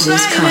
Moses Kaki.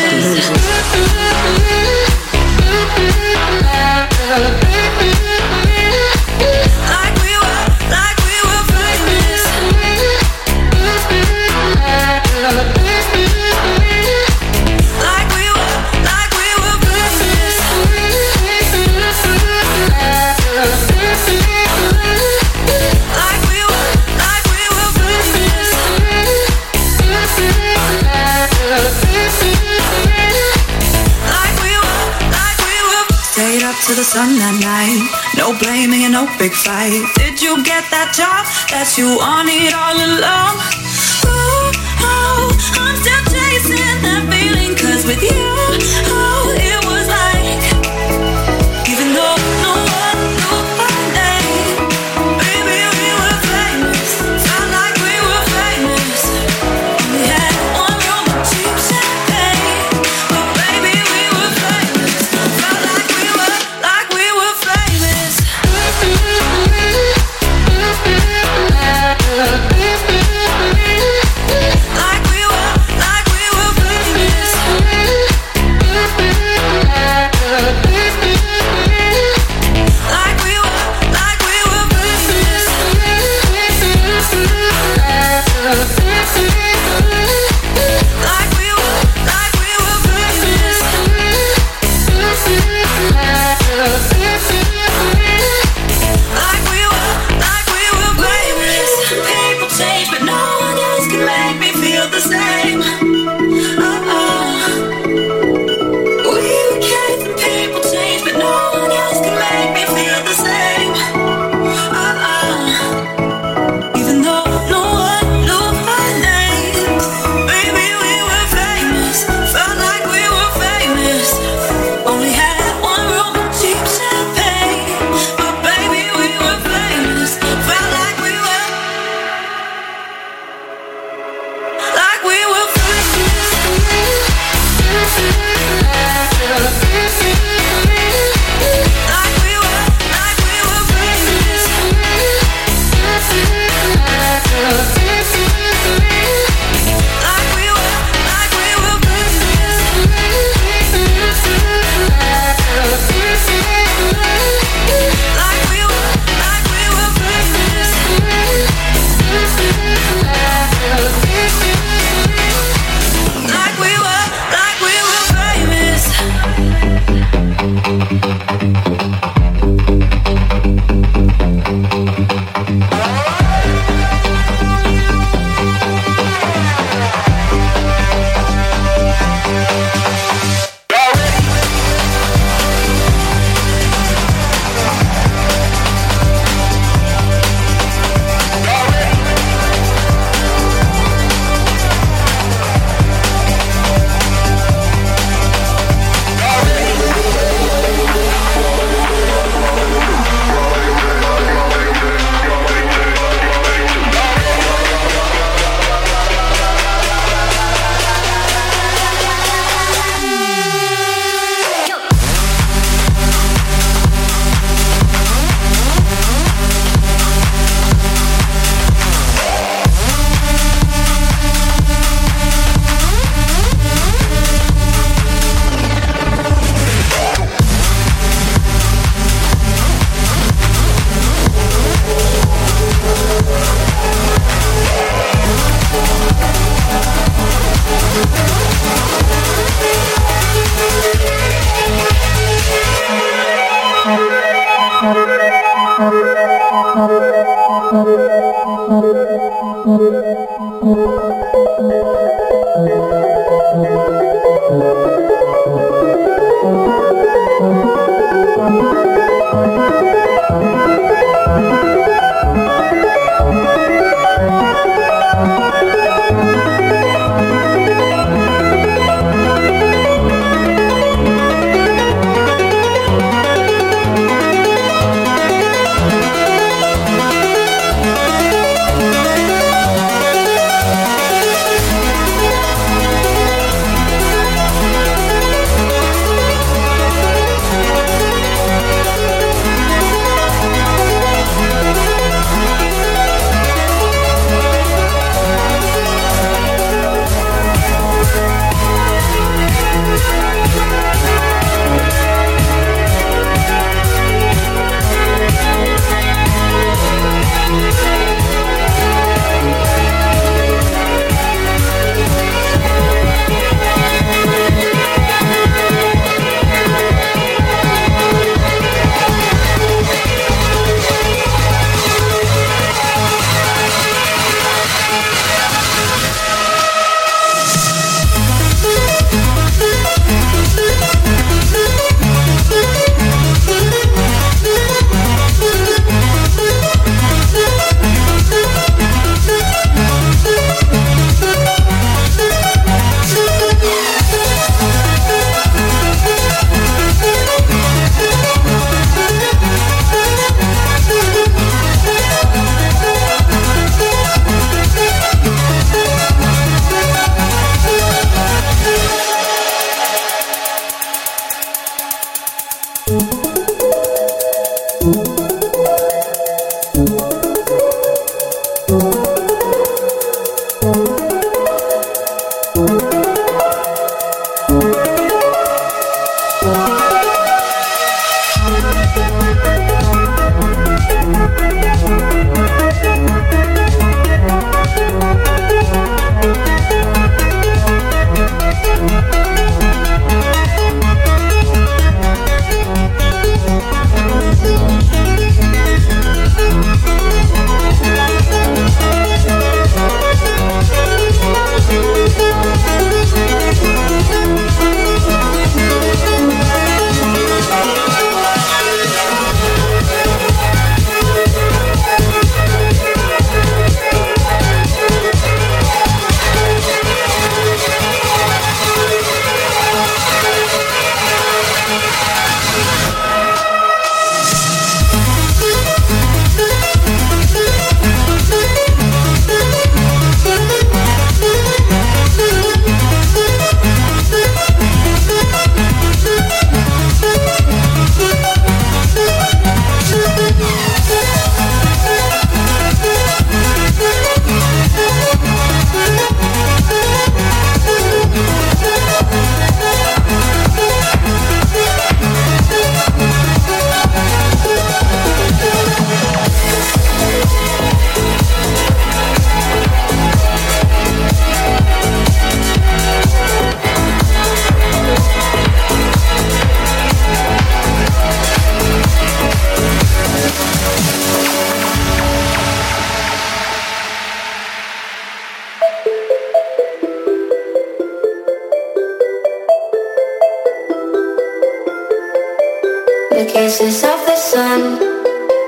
Kisses of the sun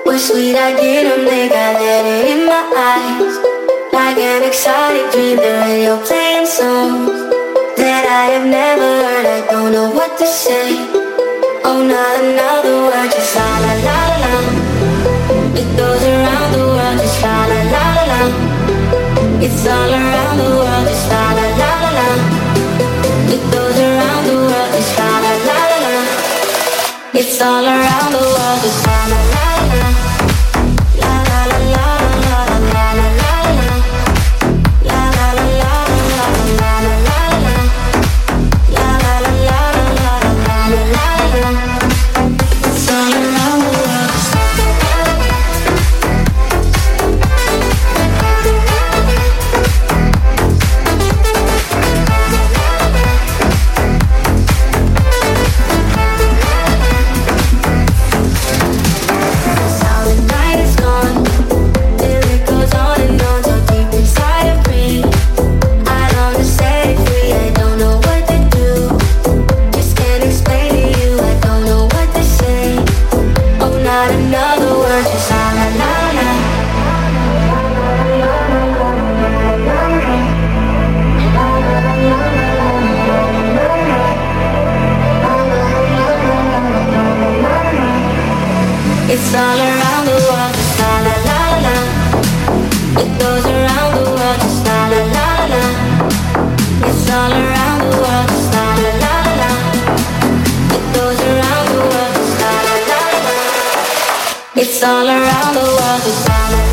were sweet. I didn't think I let it in my eyes. Like an exotic dream, the radio playing songs that I have never heard. I don't know what to say. Oh, not another word, just la la la la. It goes around the world, just la la la la. It's all around the world, just la all around the world, It's all around the world.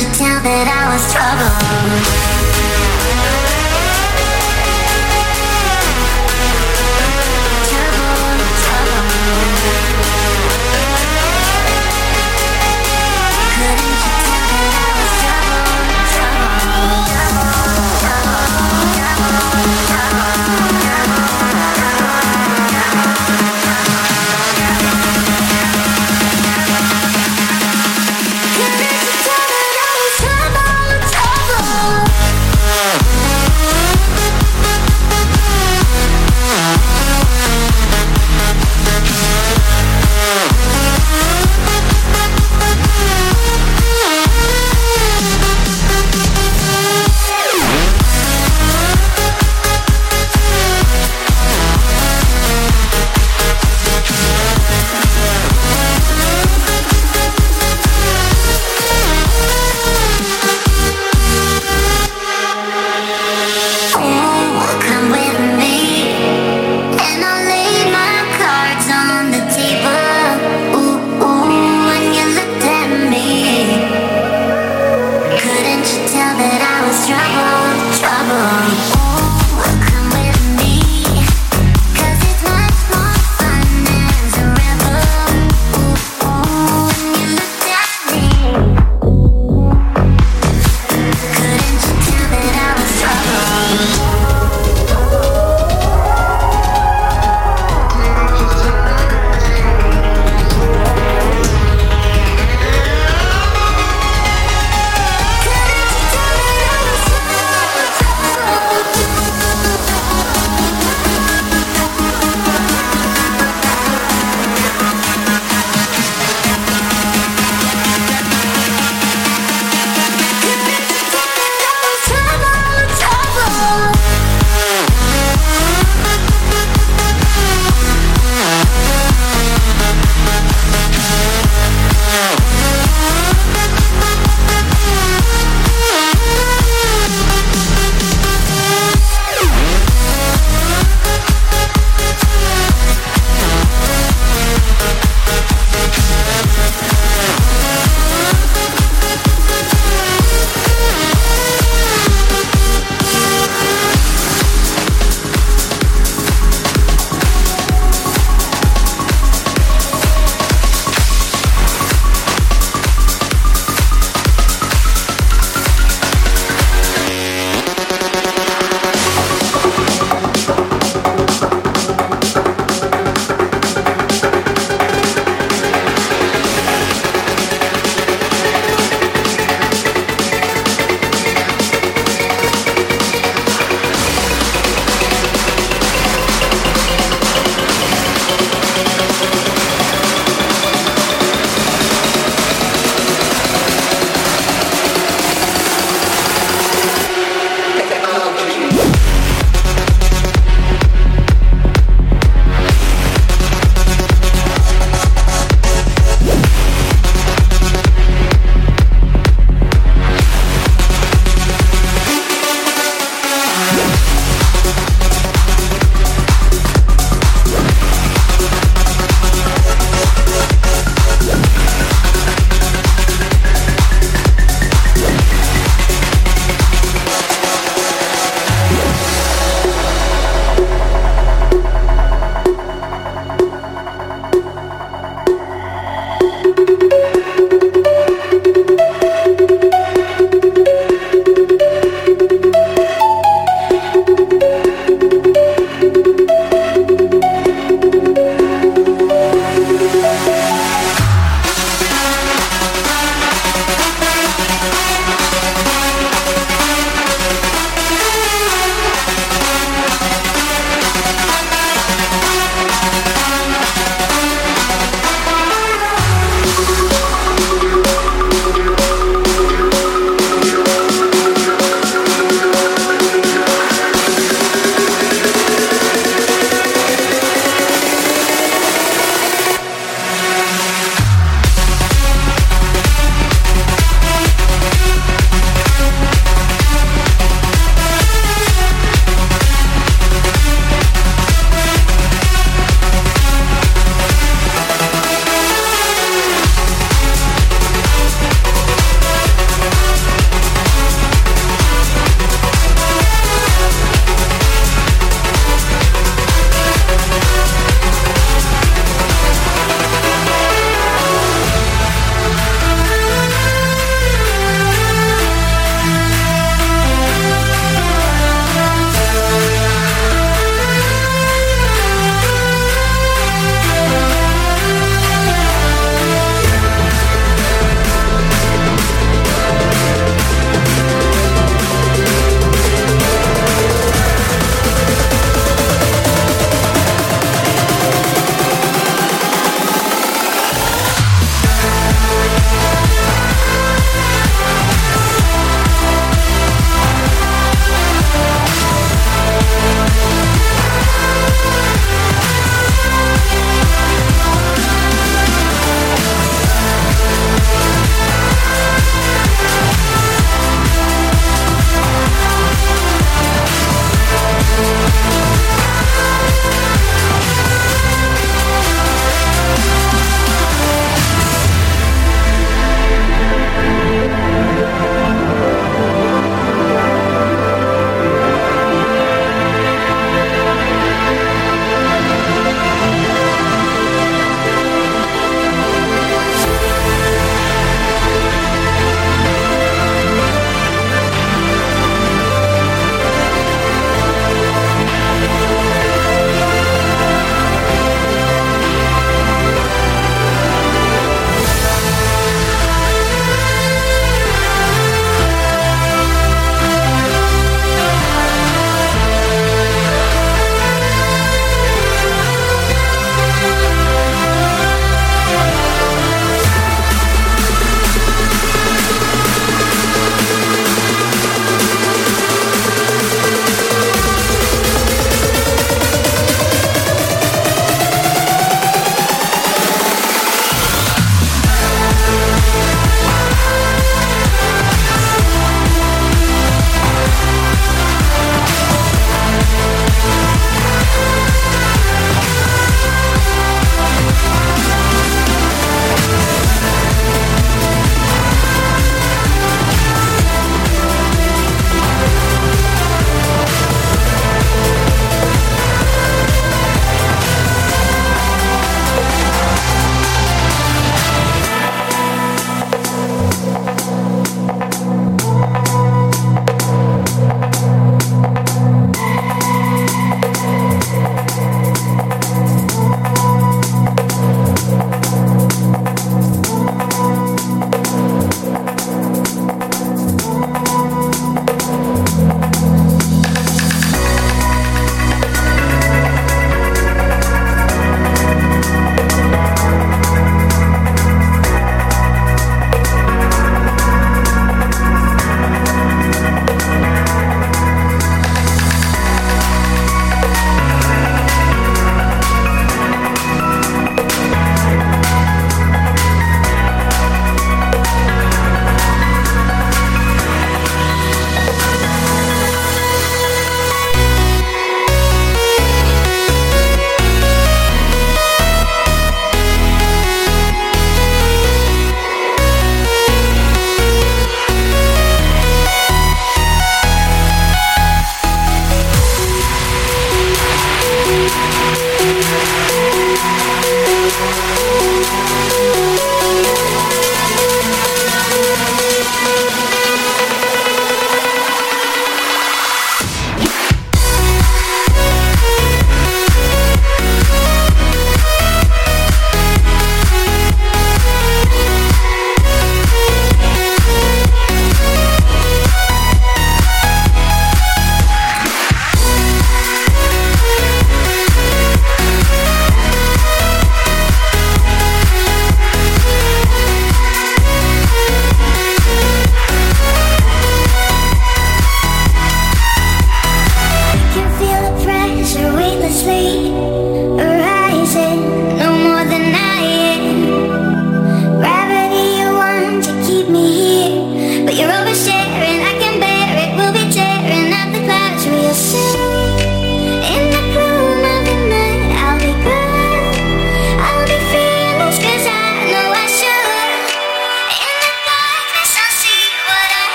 Just that I was trouble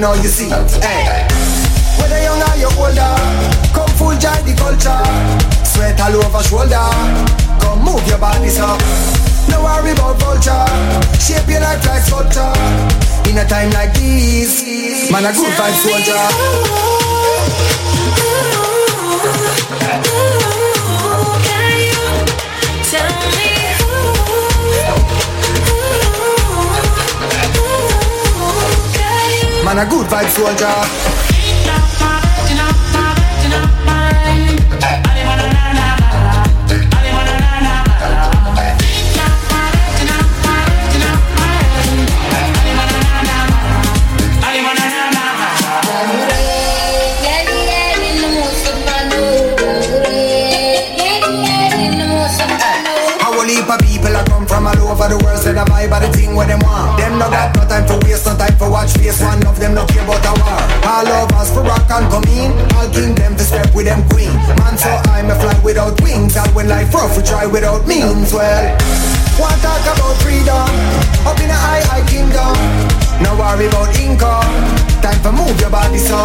now you see. Hey. Whether young or you're older, come full join the culture. Sweat all over shoulder. Come move your body so. No worry about vulture. Shape your life like sculpture. In a time like this, man a good vibe soldier. Man a good vibe soldier over the world, say the vibe of the thing where them want. Them no got time for waste, no time for watch face. One of them no care about a war. All of us for rock and come in. I'll king them to step with them queen. Man, so I'm a fly without wings. And when life rough, we try without means. Well, want talk about freedom? Up in a high, high kingdom. No worry about income. Time for move your body, so.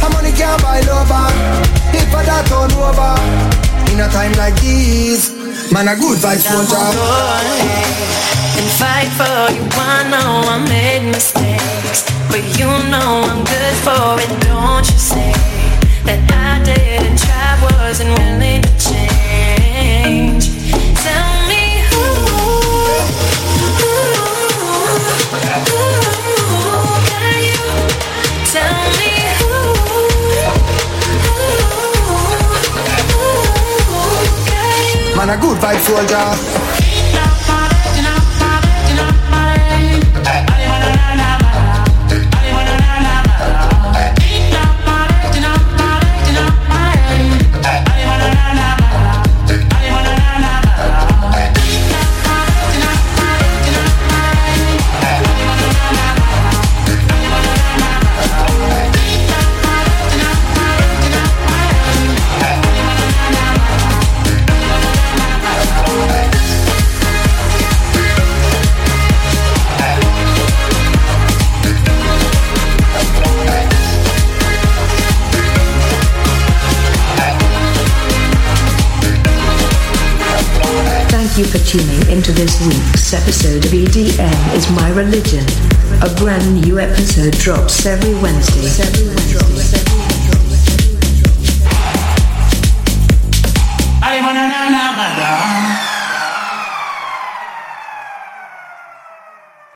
How money can buy lover? Ah. If I that turn over. In a time like this. Man, a good vibes soldier. And fight for you. I know I made mistakes, but you know I'm good for it. Don't you say that I didn't try, wasn't willing to change. Man, a good vibe soldier. You for tuning into this week's episode of EDM is My Religion. A brand new episode drops every Wednesday. Every Wednesday.